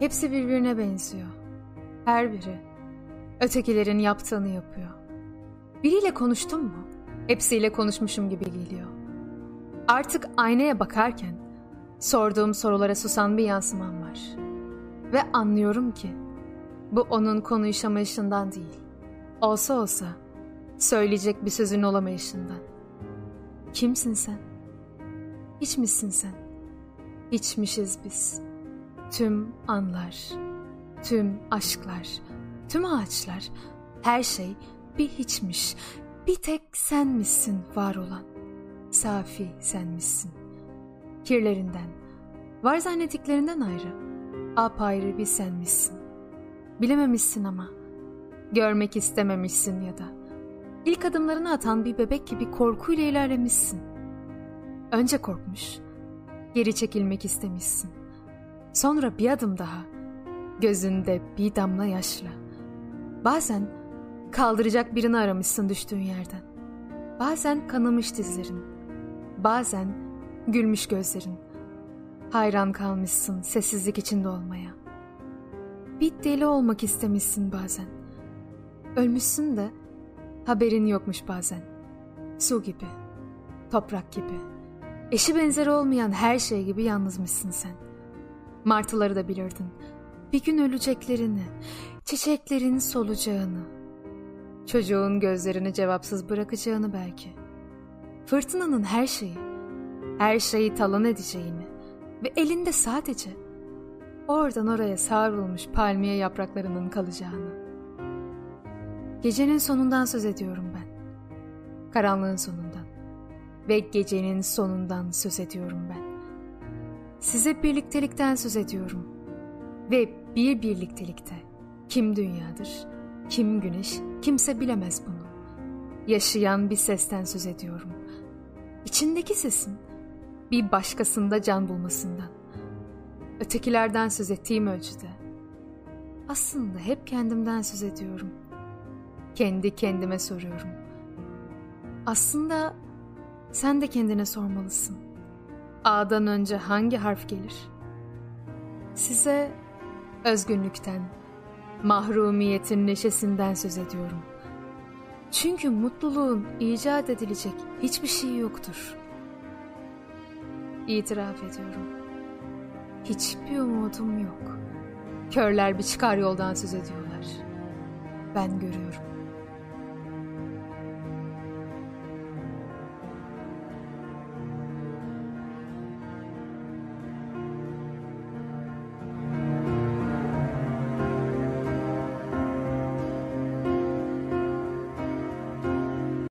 Hepsi birbirine benziyor. Her biri. Ötekilerin yaptığını yapıyor. Biriyle konuştum mu? Hepsiyle konuşmuşum gibi geliyor. Artık aynaya bakarken sorduğum sorulara susan bir yansımam var. Ve anlıyorum ki bu onun konuşamayışından değil. Olsa olsa söyleyecek bir sözün olamayışından. Kimsin sen? Hiç misin sen? Hiçmişiz biz. Tüm anlar, tüm aşklar, tüm ağaçlar, her şey bir hiçmiş. Bir tek sen misin var olan. Safi sen misin. Kirlerinden, var zannettiklerinden ayrı. Apayrı bir sen misin. Bilememişsin ama. Görmek istememişsin ya da. İlk adımlarını atan bir bebek gibi korkuyla ilerlemişsin. Önce korkmuş, geri çekilmek istemişsin. Sonra bir adım daha, gözünde bir damla yaşla. Bazen kaldıracak birini aramışsın düştüğün yerden. Bazen kanamış dizlerin. Bazen gülmüş gözlerin. Hayran kalmışsın sessizlik içinde olmaya. Bir deli olmak istemişsin bazen. Ölmüşsün de haberin yokmuş bazen. Su gibi, toprak gibi, eşi benzeri olmayan her şey gibi yalnızmışsın sen. Martıları da bilirdin. Bir gün öleceklerini, çiçeklerin solacağını, çocuğun gözlerini cevapsız bırakacağını belki. Fırtınanın her şeyi, her şeyi talan edeceğini ve elinde sadece oradan oraya savrulmuş palmiye yapraklarının kalacağını. Gecenin sonundan söz ediyorum ben. Karanlığın sonundan ve gecenin sonundan söz ediyorum ben. Size birliktelikten söz ediyorum. Ve bir birliktelikte kim dünyadır, kim güneş, kimse bilemez bunu. Yaşayan bir sesten söz ediyorum. İçindeki sesin bir başkasında can bulmasından. Ötekilerden söz ettiğim ölçüde. Aslında hep kendimden söz ediyorum. Kendi kendime soruyorum. Aslında sen de kendine sormalısın. A'dan önce hangi harf gelir? Size özgünlükten, mahrumiyetin neşesinden söz ediyorum. Çünkü mutluluğun icat edilecek hiçbir şey yoktur. İtiraf ediyorum. Hiçbir umudum yok. Körler bir çıkar yoldan söz ediyorlar. Ben görüyorum.